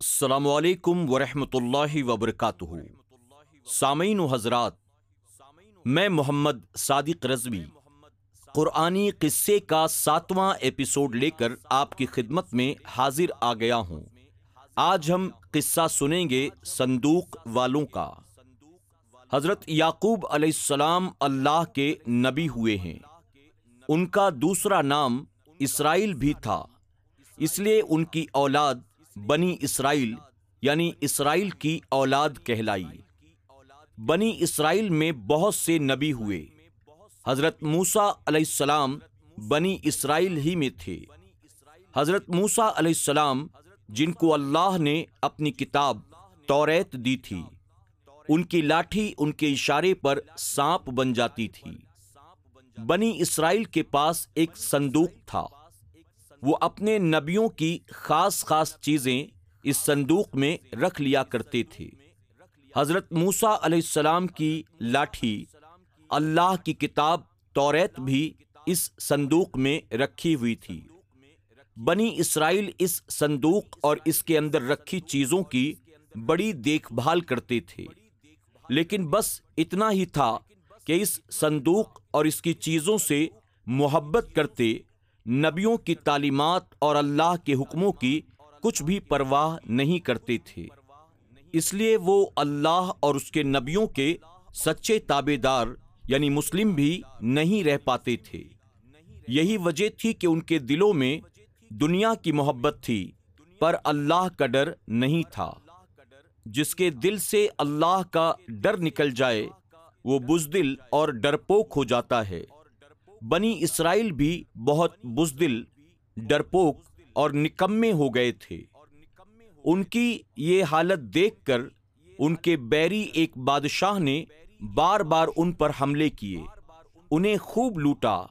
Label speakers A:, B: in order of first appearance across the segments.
A: السلام علیکم ورحمۃ اللہ وبرکاتہ۔ سامعین و حضرات، میں محمد صادق رضوی، قرآنی قصے کا ساتواں ایپیسوڈ لے کر آپ کی خدمت میں حاضر آ گیا ہوں۔ آج ہم قصہ سنیں گے صندوق والوں کا۔ حضرت یعقوب علیہ السلام اللہ کے نبی ہوئے ہیں۔ ان کا دوسرا نام اسرائیل بھی تھا، اس لیے ان کی اولاد بنی اسرائیل یعنی اسرائیل کی اولاد کہلائی۔ بنی اسرائیل میں بہت سے نبی ہوئے۔ حضرت موسا علیہ السلام بنی اسرائیل ہی میں تھے۔ حضرت موسا علیہ السلام، جن کو اللہ نے اپنی کتاب توریت دی تھی، ان کی لاٹھی ان کے اشارے پر سانپ بن جاتی تھی۔ بنی اسرائیل کے پاس ایک صندوق تھا۔ وہ اپنے نبیوں کی خاص خاص چیزیں اس صندوق میں رکھ لیا کرتے تھے۔ حضرت موسا علیہ السلام کی لاٹھی اللہ کی کتاب توریت بھی اس صندوق میں رکھی ہوئی تھی۔ بنی اسرائیل اس صندوق اور اس کے اندر رکھی چیزوں کی بڑی دیکھ بھال کرتے تھے۔ لیکن بس اتنا ہی تھا کہ اس صندوق اور اس کی چیزوں سے محبت کرتے نبیوں کی تعلیمات اور اللہ کے حکموں کی کچھ بھی پرواہ نہیں کرتے تھے۔ اس لیے وہ اللہ اور اس کے نبیوں کے سچے تابے دار یعنی مسلم بھی نہیں رہ پاتے تھے۔ یہی وجہ تھی کہ ان کے دلوں میں دنیا کی محبت تھی، پر اللہ کا ڈر نہیں تھا۔ جس کے دل سے اللہ کا ڈر نکل جائے، وہ بزدل اور ڈرپوک ہو جاتا ہے۔ بنی اسرائیل بھی بہت بزدل، ڈرپوک اور نکمے ہو گئے تھے۔ ان کی یہ حالت دیکھ کر ان کے بیری ایک بادشاہ نے بار بار ان پر حملے کیے۔ انہیں خوب لوٹا،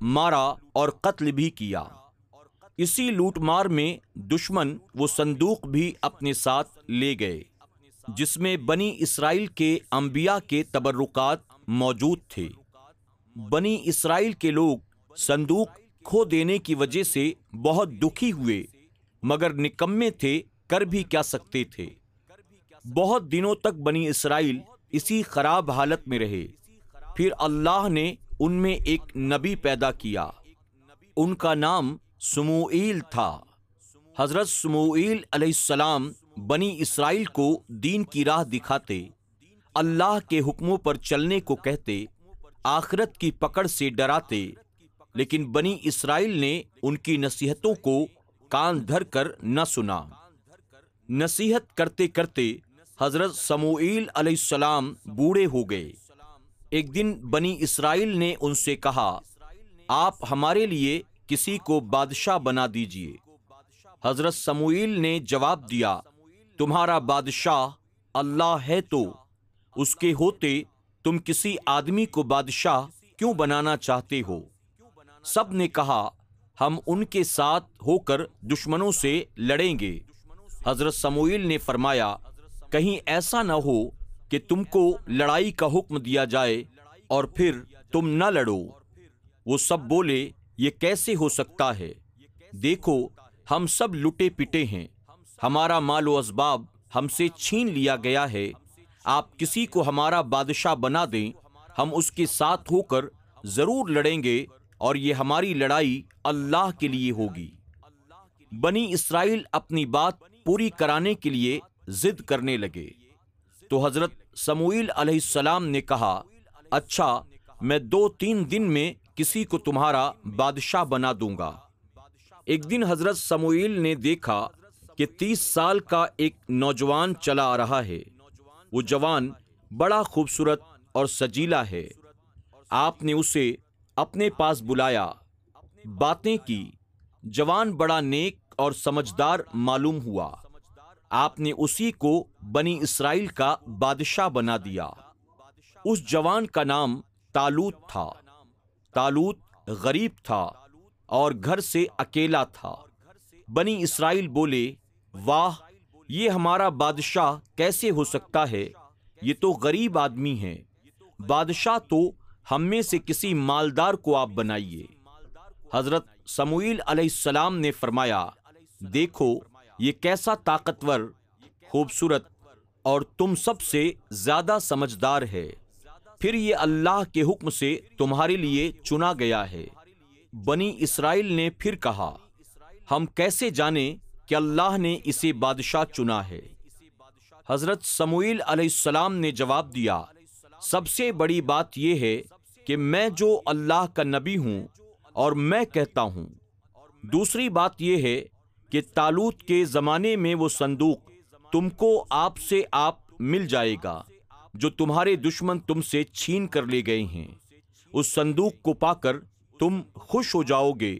A: مارا اور قتل بھی کیا۔ اسی لوٹ مار میں دشمن وہ صندوق بھی اپنے ساتھ لے گئے، جس میں بنی اسرائیل کے انبیاء کے تبرکات موجود تھے۔ بنی اسرائیل کے لوگ صندوق کھو دینے کی وجہ سے بہت دکھی ہوئے، مگر نکمے تھے، کر بھی کیا سکتے تھے۔ بہت دنوں تک بنی اسرائیل اسی خراب حالت میں رہے۔ پھر اللہ نے ان میں ایک نبی پیدا کیا۔ ان کا نام سموئیل تھا۔ حضرت سموئیل علیہ السلام بنی اسرائیل کو دین کی راہ دکھاتے، اللہ کے حکموں پر چلنے کو کہتے آخرت کی پکڑ سے ڈراتے، لیکن بنی اسرائیل نے ان کی نصیحتوں کو کان دھر کر نہ سنا۔ نصیحت کرتے کرتے حضرت سموئیل علیہ السلام بوڑھے ہو گئے۔ ایک دن بنی اسرائیل نے ان سے کہا، آپ ہمارے لیے کسی کو بادشاہ بنا دیجیے۔ حضرت سموئیل نے جواب دیا، تمہارا بادشاہ اللہ ہے تو اس کے ہوتے تم کسی آدمی کو بادشاہ کیوں بنانا چاہتے ہو؟ سب نے کہا، ہم ان کے ساتھ ہو کر دشمنوں سے لڑیں گے۔ حضرت سموئیل نے فرمایا، کہیں ایسا نہ ہو کہ تم کو لڑائی کا حکم دیا جائے اور پھر تم نہ لڑو۔ وہ سب بولے، یہ کیسے ہو سکتا ہے؟ دیکھو، ہم سب لٹے پٹے ہیں۔ ہمارا مال و اسباب ہم سے چھین لیا گیا ہے۔ آپ کسی کو ہمارا بادشاہ بنا دیں، ہم اس کے ساتھ ہو کر ضرور لڑیں گے اور یہ ہماری لڑائی اللہ کے لیے ہوگی۔ بنی اسرائیل اپنی بات پوری کرانے کے لیے ضد کرنے لگے۔ تو حضرت سموئیل علیہ السلام نے کہا اچھا میں دو تین دن میں کسی کو تمہارا بادشاہ بنا دوں گا۔ ایک دن حضرت سموئیل نے دیکھا کہ تیس سال کا ایک نوجوان چلا آ رہا ہے۔ وہ جوان بڑا خوبصورت اور سجیلا ہے۔ آپ نے اسے اپنے پاس بلایا۔ باتیں کی۔ جوان بڑا نیک اور سمجھدار معلوم ہوا۔ آپ نے اسی کو بنی اسرائیل کا بادشاہ بنا دیا۔ اس جوان کا نام تالوت تھا۔ تالوت غریب تھا اور گھر سے اکیلا تھا۔ بنی اسرائیل بولے، واہ یہ ہمارا بادشاہ کیسے ہو سکتا ہے؟ یہ تو غریب آدمی ہے۔ بادشاہ تو ہم میں سے کسی مالدار کو آپ بنائیے۔ حضرت سموئیل علیہ السلام نے فرمایا، دیکھو، یہ کیسا طاقتور، خوبصورت اور تم سب سے زیادہ سمجھدار ہے۔ پھر یہ اللہ کے حکم سے تمہارے لیے چنا گیا ہے۔ بنی اسرائیل نے پھر کہا، ہم کیسے جانیں کہ اللہ نے اسے بادشاہ چنا ہے۔ حضرت سموئیل علیہ السلام نے جواب دیا، سب سے بڑی بات یہ ہے کہ میں جو اللہ کا نبی ہوں اور میں کہتا ہوں۔ دوسری بات یہ ہے کہ تالوت کے زمانے میں وہ صندوق تم کو آپ سے آپ مل جائے گا، جو تمہارے دشمن تم سے چھین کر لے گئے ہیں۔ اس صندوق کو پا کر تم خوش ہو جاؤ گے۔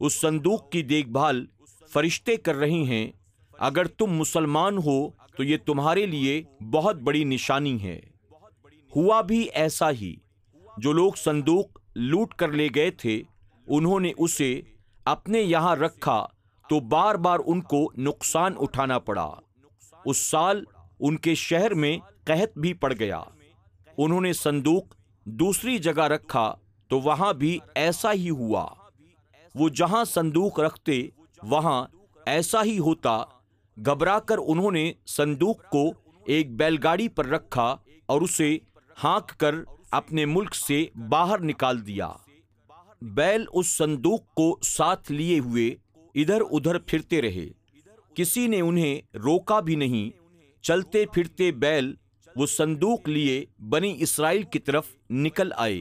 A: اس صندوق کی دیکھ بھال فرشتے کر رہی ہیں، اگر تم مسلمان ہو تو یہ تمہارے لیے بہت بڑی نشانی ہے۔ ہوا بھی ایسا ہی، جو لوگ صندوق لوٹ کر لے گئے تھے، انہوں نے اسے اپنے یہاں رکھا تو بار بار ان کو نقصان اٹھانا پڑا۔ اس سال ان کے شہر میں قحط بھی پڑ گیا۔ انہوں نے صندوق دوسری جگہ رکھا تو وہاں بھی ایسا ہی ہوا۔ وہ جہاں صندوق رکھتے وہاں ایسا ہی ہوتا، گھبرا کر انہوں نے صندوق کو ایک بیل گاڑی پر رکھا اور اسے ہانک کر اپنے ملک سے باہر نکال دیا۔ بیل اس صندوق کو ساتھ لیے ہوئے ادھر ادھر پھرتے رہے۔ کسی نے انہیں روکا بھی نہیں۔ چلتے پھرتے بیل وہ صندوق لیے بنی اسرائیل کی طرف نکل آئے۔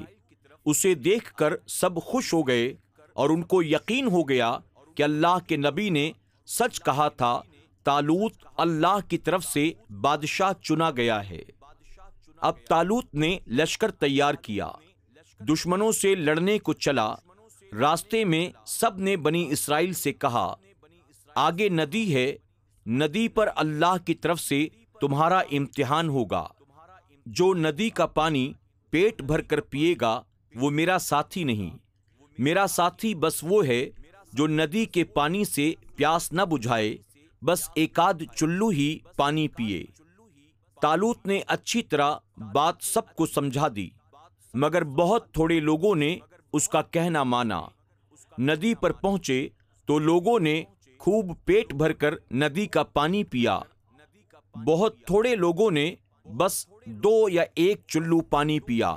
A: اسے دیکھ کر سب خوش ہو گئے اور ان کو یقین ہو گیا کہ اللہ کے نبی نے سچ کہا تھا، تالوت اللہ کی طرف سے بادشاہ چنا گیا ہے۔ اب تالوت نے لشکر تیار کیا۔ دشمنوں سے لڑنے کو چلا۔ راستے میں سب نے بنی اسرائیل سے کہا، آگے ندی ہے، ندی پر اللہ کی طرف سے تمہارا امتحان ہوگا۔ جو ندی کا پانی پیٹ بھر کر پیے گا، وہ میرا ساتھی نہیں۔ میرا ساتھی بس وہ ہے جو ندی کے پانی سے پیاس نہ بجھائے، بس ایک چلو ہی پانی پیے تالوت نے اچھی طرح بات سب کو سمجھا دی، مگر بہت تھوڑے لوگوں نے اس کا کہنا مانا۔ ندی پر پہنچے تو لوگوں نے خوب پیٹ بھر کر ندی کا پانی پیا۔ بہت تھوڑے لوگوں نے بس دو یا ایک چلو پانی پیا۔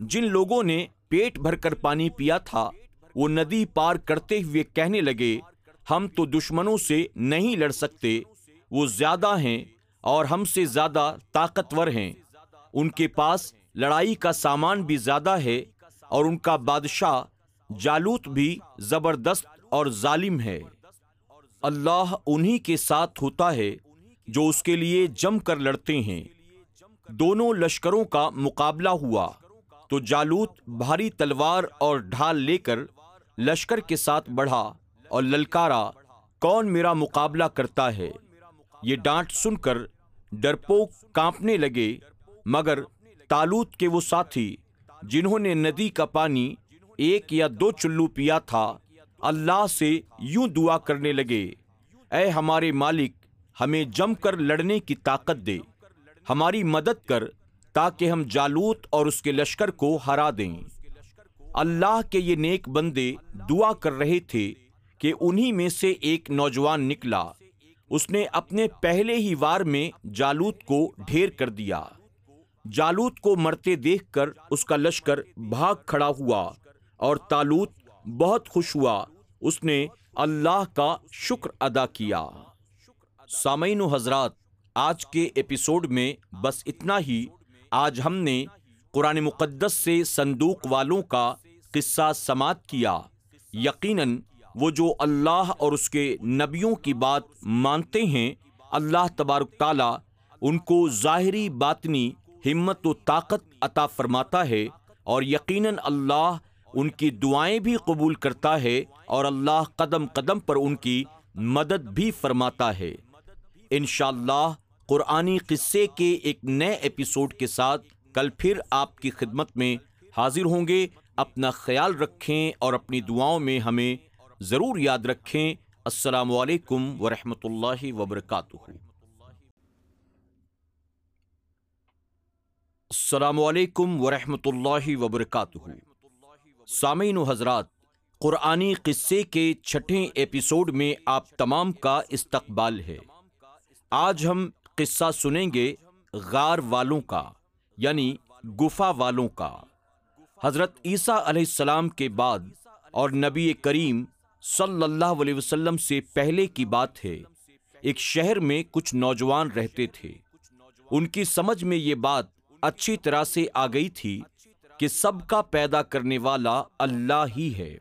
A: جن لوگوں نے پیٹ بھر کر پانی پیا تھا وہ ندی پار کرتے ہوئے کہنے لگے، ہم تو دشمنوں سے نہیں لڑ سکتے، وہ زیادہ ہیں اور ہم سے زیادہ طاقتور ہیں۔ ان کے پاس لڑائی کا سامان بھی زیادہ ہے اور ان کا بادشاہ جالوت بھی زبردست اور ظالم ہے۔ اللہ انہی کے ساتھ ہوتا ہے جو اس کے لیے جم کر لڑتے ہیں۔ دونوں لشکروں کا مقابلہ ہوا۔ تو جالوت بھاری تلوار اور ڈھال لے کر لشکر کے ساتھ بڑھا اور للکارا، کون میرا مقابلہ کرتا ہے؟ یہ ڈانٹ سن کر ڈرپوک کانپنے لگے، مگر تالوت کے وہ ساتھی جنہوں نے ندی کا پانی ایک یا دو چلو پیا تھا، اللہ سے یوں دعا کرنے لگے، اے ہمارے مالک، ہمیں جم کر لڑنے کی طاقت دے، ہماری مدد کر تاکہ ہم جالوت اور اس کے لشکر کو ہرا دیں۔ اللہ کے یہ نیک بندے دعا کر رہے تھے کہ انہی میں سے ایک نوجوان نکلا۔ اس نے اپنے پہلے ہی وار میں جالوت کو ڈھیر کر دیا۔ جالوت کو مرتے دیکھ کر اس کا لشکر بھاگ کھڑا ہوا اور تالوت بہت خوش ہوا۔ اس نے اللہ کا شکر ادا کیا۔ سامعین و حضرات، آج کے ایپیسوڈ میں بس اتنا ہی۔ آج ہم نے قرآن مقدس سے صندوق والوں کا قصہ سماعت کیا۔ یقیناً وہ جو اللہ اور اس کے نبیوں کی بات مانتے ہیں، اللہ تبارک تعالیٰ ان کو ظاہری باطنی ہمت و طاقت عطا فرماتا ہے اور یقیناً اللہ ان کی دعائیں بھی قبول کرتا ہے اور اللہ قدم قدم پر ان کی مدد بھی فرماتا ہے۔ انشاءاللہ قرآنی قصے کے ایک نئے ایپیسوڈ کے ساتھ کل پھر آپ کی خدمت میں حاضر ہوں گے۔ اپنا خیال رکھیں اور اپنی دعاؤں میں ہمیں ضرور یاد رکھیں۔ السلام علیکم ورحمۃ اللہ وبرکاتہ۔ السلام علیکم ورحمۃ اللہ وبرکاتہ۔ سامعین و حضرات، قرآنی قصے کے چھٹے ایپیسوڈ میں آپ تمام کا استقبال ہے۔ آج ہم قصہ سنیں گے غار والوں کا یعنی گفا والوں کا۔ حضرت عیسیٰ علیہ السلام کے بعد اور نبی کریم صلی اللہ علیہ وسلم سے پہلے کی بات ہے۔ ایک شہر میں کچھ نوجوان رہتے تھے۔ ان کی سمجھ میں یہ بات اچھی طرح سے آ گئی تھی کہ سب کا پیدا کرنے والا اللہ ہی ہے۔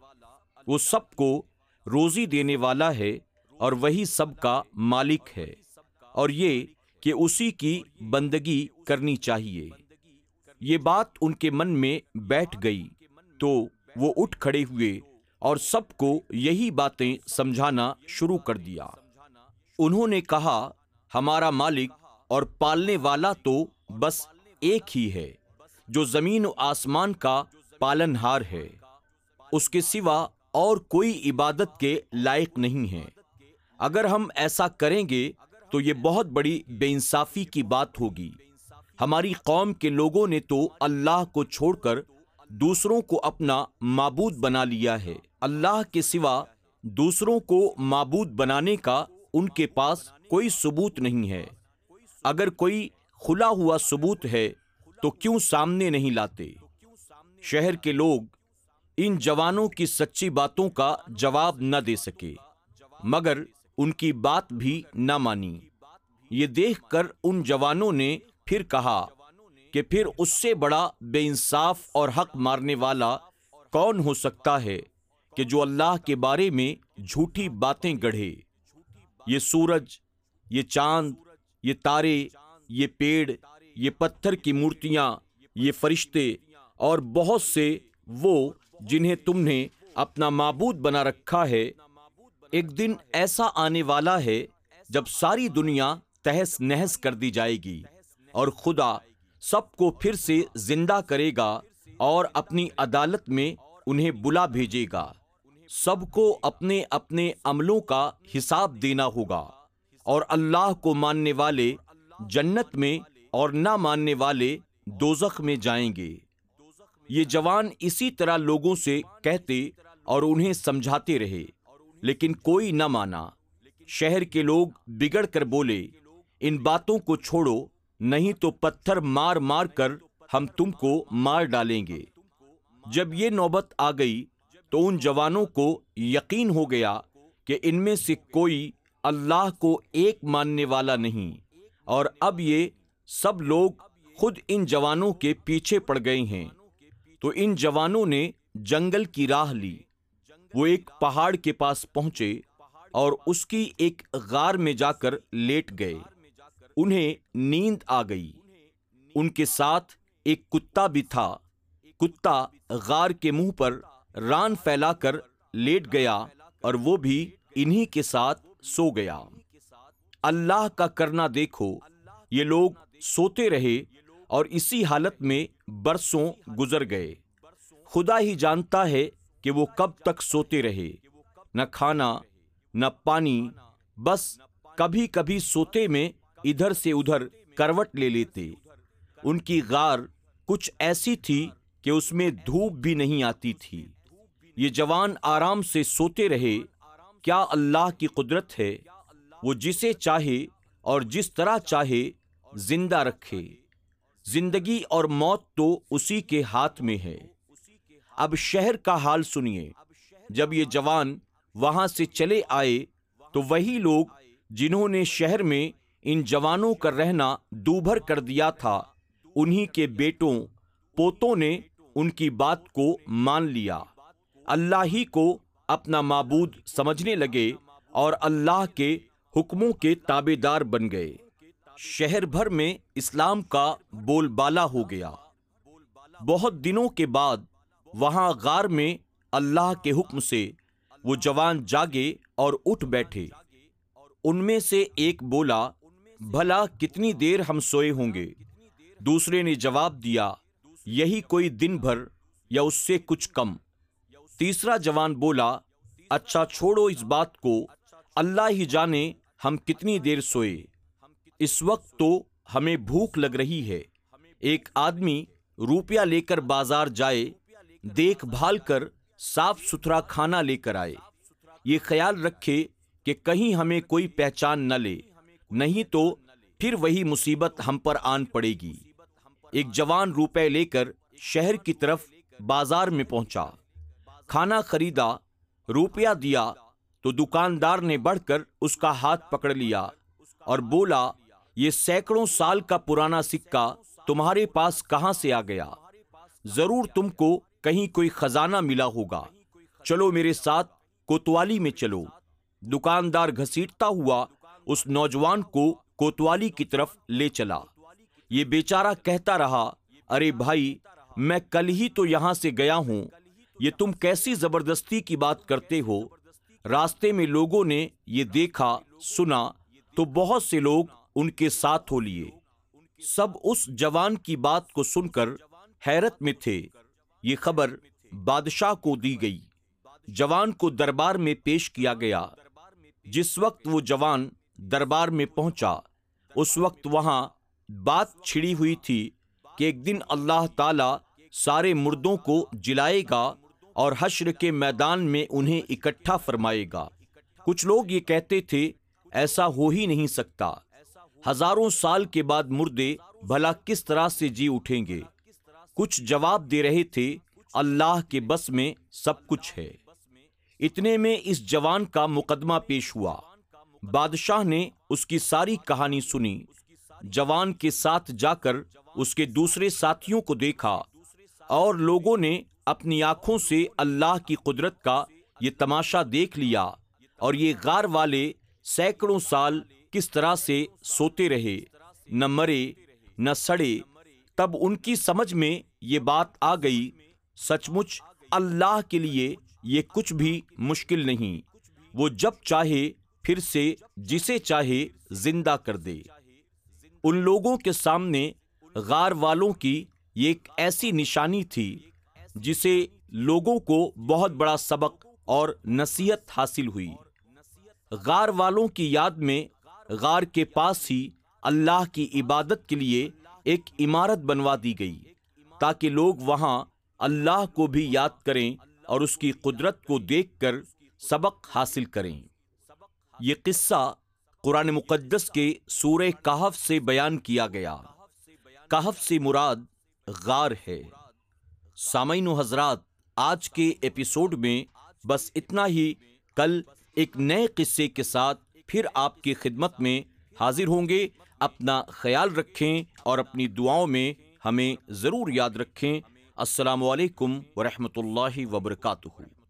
A: وہ سب کو روزی دینے والا ہے اور وہی سب کا مالک ہے اور یہ کہ اسی کی بندگی کرنی چاہیے۔ یہ بات ان کے من میں بیٹھ گئی۔ تو وہ اٹھ کھڑے ہوئے اور سب کو یہی باتیں سمجھانا شروع کر دیا۔ انہوں نے کہا، ہمارا مالک اور پالنے والا تو بس ایک ہی ہے، جو زمین و آسمان کا پالن ہار ہے۔ اس کے سوا اور کوئی عبادت کے لائق نہیں ہے۔ اگر ہم ایسا کریں گے تو یہ بہت بڑی بے انصافی کی بات ہوگی۔ ہماری قوم کے لوگوں نے تو اللہ کو چھوڑ کر دوسروں کو اپنا معبود بنا لیا ہے۔ اللہ کے سوا دوسروں کو معبود بنانے کا ان کے پاس کوئی ثبوت نہیں ہے۔ اگر کوئی کھلا ہوا ثبوت ہے تو کیوں سامنے نہیں لاتے؟ شہر کے لوگ ان جوانوں کی سچی باتوں کا جواب نہ دے سکے۔ مگر ان کی بات بھی نہ مانی۔ یہ دیکھ کر ان جوانوں نے پھر کہا کہ پھر اس سے بڑا بے انصاف اور حق مارنے والا کون ہو سکتا ہے کہ جو اللہ کے بارے میں جھوٹی باتیں گڑھے؟ یہ سورج، یہ چاند، یہ تارے، یہ پیڑ، یہ پتھر کی مورتیاں، یہ فرشتے اور بہت سے وہ جنہیں تم نے اپنا معبود بنا رکھا ہے، ایک دن ایسا آنے والا ہے جب ساری دنیا تہس نہس کر دی جائے گی۔ اور خدا سب کو پھر سے زندہ کرے گا اور اپنی عدالت میں انہیں بلا بھیجے گا۔ سب کو اپنے اپنے عملوں کا حساب دینا ہوگا اور اللہ کو ماننے والے جنت میں اور نہ ماننے والے دوزخ میں جائیں گے۔ یہ جوان اسی طرح لوگوں سے کہتے اور انہیں سمجھاتے رہے، لیکن کوئی نہ مانا۔ شہر کے لوگ بگڑ کر بولے، ان باتوں کو چھوڑو نہیں تو پتھر مار مار کر ہم تم کو مار ڈالیں گے۔ جب یہ نوبت آ گئی تو ان جوانوں کو یقین ہو گیا کہ ان میں سے کوئی اللہ کو ایک ماننے والا نہیں۔ اور اب یہ سب لوگ خود ان جوانوں کے پیچھے پڑ گئے ہیں۔ تو ان جوانوں نے جنگل کی راہ لی۔ وہ ایک پہاڑ کے پاس پہنچے اور اس کی ایک غار میں جا کر لیٹ گئے۔ انہیں نیند آ گئی۔ ان کے ساتھ ایک کتا بھی تھا۔ کتا غار کے منہ پر ران پھیلا کر لیٹ گیا اور وہ بھی انہی کے ساتھ سو گیا۔ اللہ کا کرنا دیکھو، یہ لوگ سوتے رہے اور اسی حالت میں برسوں گزر گئے۔ خدا ہی جانتا ہے کہ وہ کب تک سوتے رہے۔ نہ کھانا، نہ پانی، بس کبھی کبھی سوتے میں ادھر سے ادھر کروٹ لے لیتے۔ ان کی غار کچھ ایسی تھی کہ اس میں دھوپ بھی نہیں آتی تھی۔ یہ جوان آرام سے سوتے رہے، کیا اللہ کی قدرت ہے؟ وہ جسے چاہے اور جس طرح چاہے زندہ رکھے۔ زندگی اور موت تو اسی کے ہاتھ میں ہے۔ اب شہر کا حال سنیے۔ جب یہ جوان وہاں سے چلے آئے تو وہی لوگ جنہوں نے شہر میں ان جوانوں کا رہنا دوبھر کر دیا تھا۔ انہی کے بیٹوں، پوتوں نے ان کی بات کو مان لیا۔ اللہ ہی کو اپنا معبود سمجھنے لگے اور اللہ کے حکموں کے تابے دار بن گئے۔ شہر بھر میں اسلام کا بول بالا ہو گیا۔ بہت دنوں کے بعد وہاں غار میں اللہ کے حکم سے وہ جوان جاگے اور اٹھ بیٹھے۔ ان میں سے ایک بولا بھلا کتنی دیر ہم سوئے ہوں گے؟ دوسرے نے جواب دیا، یہی کوئی دن بھر یا اس سے کچھ کم۔ تیسرا جوان بولا اچھا چھوڑو اس بات کو، اللہ ہی جانے ہم کتنی دیر سوئے۔ اس وقت تو ہمیں بھوک لگ رہی ہے۔ ایک آدمی روپیہ لے کر بازار جائے، دیکھ بھال کر صاف ستھرا کھانا لے کر آئے۔ یہ خیال رکھے کہ کہیں ہمیں کوئی پہچان نہ لے۔ نہیں تو پھر وہی مصیبت ہم پر آن پڑے گی۔ ایک جوان روپے لے کر شہر کی طرف بازار میں پہنچا۔ کھانا خریدا، روپیہ دیا تو دکاندار نے بڑھ کر اس کا ہاتھ پکڑ لیا اور بولا، یہ سینکڑوں سال کا پرانا سکہ تمہارے پاس کہاں سے آ گیا؟ ضرور تم کو کہیں کوئی خزانہ ملا ہوگا۔ چلو میرے ساتھ کوتوالی میں چلو۔ دکاندار گھسیٹتا ہوا اس نوجوان کو کوتوالی کی طرف لے چلا۔ یہ بیچارہ کہتا رہا، ارے بھائی، میں کل ہی تو یہاں سے گیا ہوں۔ یہ تم کیسی زبردستی کی بات کرتے ہو؟ راستے میں لوگوں نے یہ دیکھا، سنا، تو بہت سے لوگ ان کے ساتھ ہو لیے۔ سب اس جوان کی بات کو سن کر حیرت میں تھے۔ یہ خبر بادشاہ کو دی گئی۔ جوان کو دربار میں پیش کیا گیا۔ جس وقت وہ جوان دربار میں پہنچا۔ اس وقت وہاں بات چھڑی ہوئی تھی کہ ایک دن اللہ تعالی سارے مردوں کو جلائے گا اور حشر کے میدان میں انہیں اکٹھا فرمائے گا۔ کچھ لوگ یہ کہتے تھے، ایسا ہو ہی نہیں سکتا۔ ہزاروں سال کے بعد مردے بھلا کس طرح سے جی اٹھیں گے؟ کچھ جواب دے رہے تھے، اللہ کے بس میں سب کچھ ہے۔ اتنے میں اس جوان کا مقدمہ پیش ہوا۔ بادشاہ نے اس کی ساری کہانی سنی۔ جوان کے ساتھ جا کر اس کے دوسرے ساتھیوں کو دیکھا۔ اور لوگوں نے اپنی آنکھوں سے اللہ کی قدرت کا یہ تماشا دیکھ لیا۔ اور یہ غار والے سینکڑوں سال کس طرح سے سوتے رہے۔ نہ مرے، نہ سڑے۔ تب ان کی سمجھ میں یہ بات آ گئی۔ سچ مچ اللہ کے لیے یہ کچھ بھی مشکل نہیں۔ وہ جب چاہے پھر سے جسے چاہے زندہ کر دے۔ ان لوگوں کے سامنے غار والوں کی یہ ایک ایسی نشانی تھی جسے لوگوں کو بہت بڑا سبق اور نصیحت حاصل ہوئی۔ غار والوں کی یاد میں غار کے پاس ہی اللہ کی عبادت کے لیے ایک عمارت بنوا دی گئی تاکہ لوگ وہاں اللہ کو بھی یاد کریں اور اس کی قدرت کو دیکھ کر سبق حاصل کریں۔ یہ قصہ قرآن مقدس کے سورہ کہف سے بیان کیا گیا۔ کہف سے مراد غار ہے۔ سامعین و حضرات، آج کے ایپیسوڈ میں بس اتنا ہی۔ کل ایک نئے قصے کے ساتھ پھر آپ کی خدمت میں حاضر ہوں گے۔ اپنا خیال رکھیں اور اپنی دعاؤں میں ہمیں ضرور یاد رکھیں۔ السلام علیکم ورحمۃ اللہ وبرکاتہ۔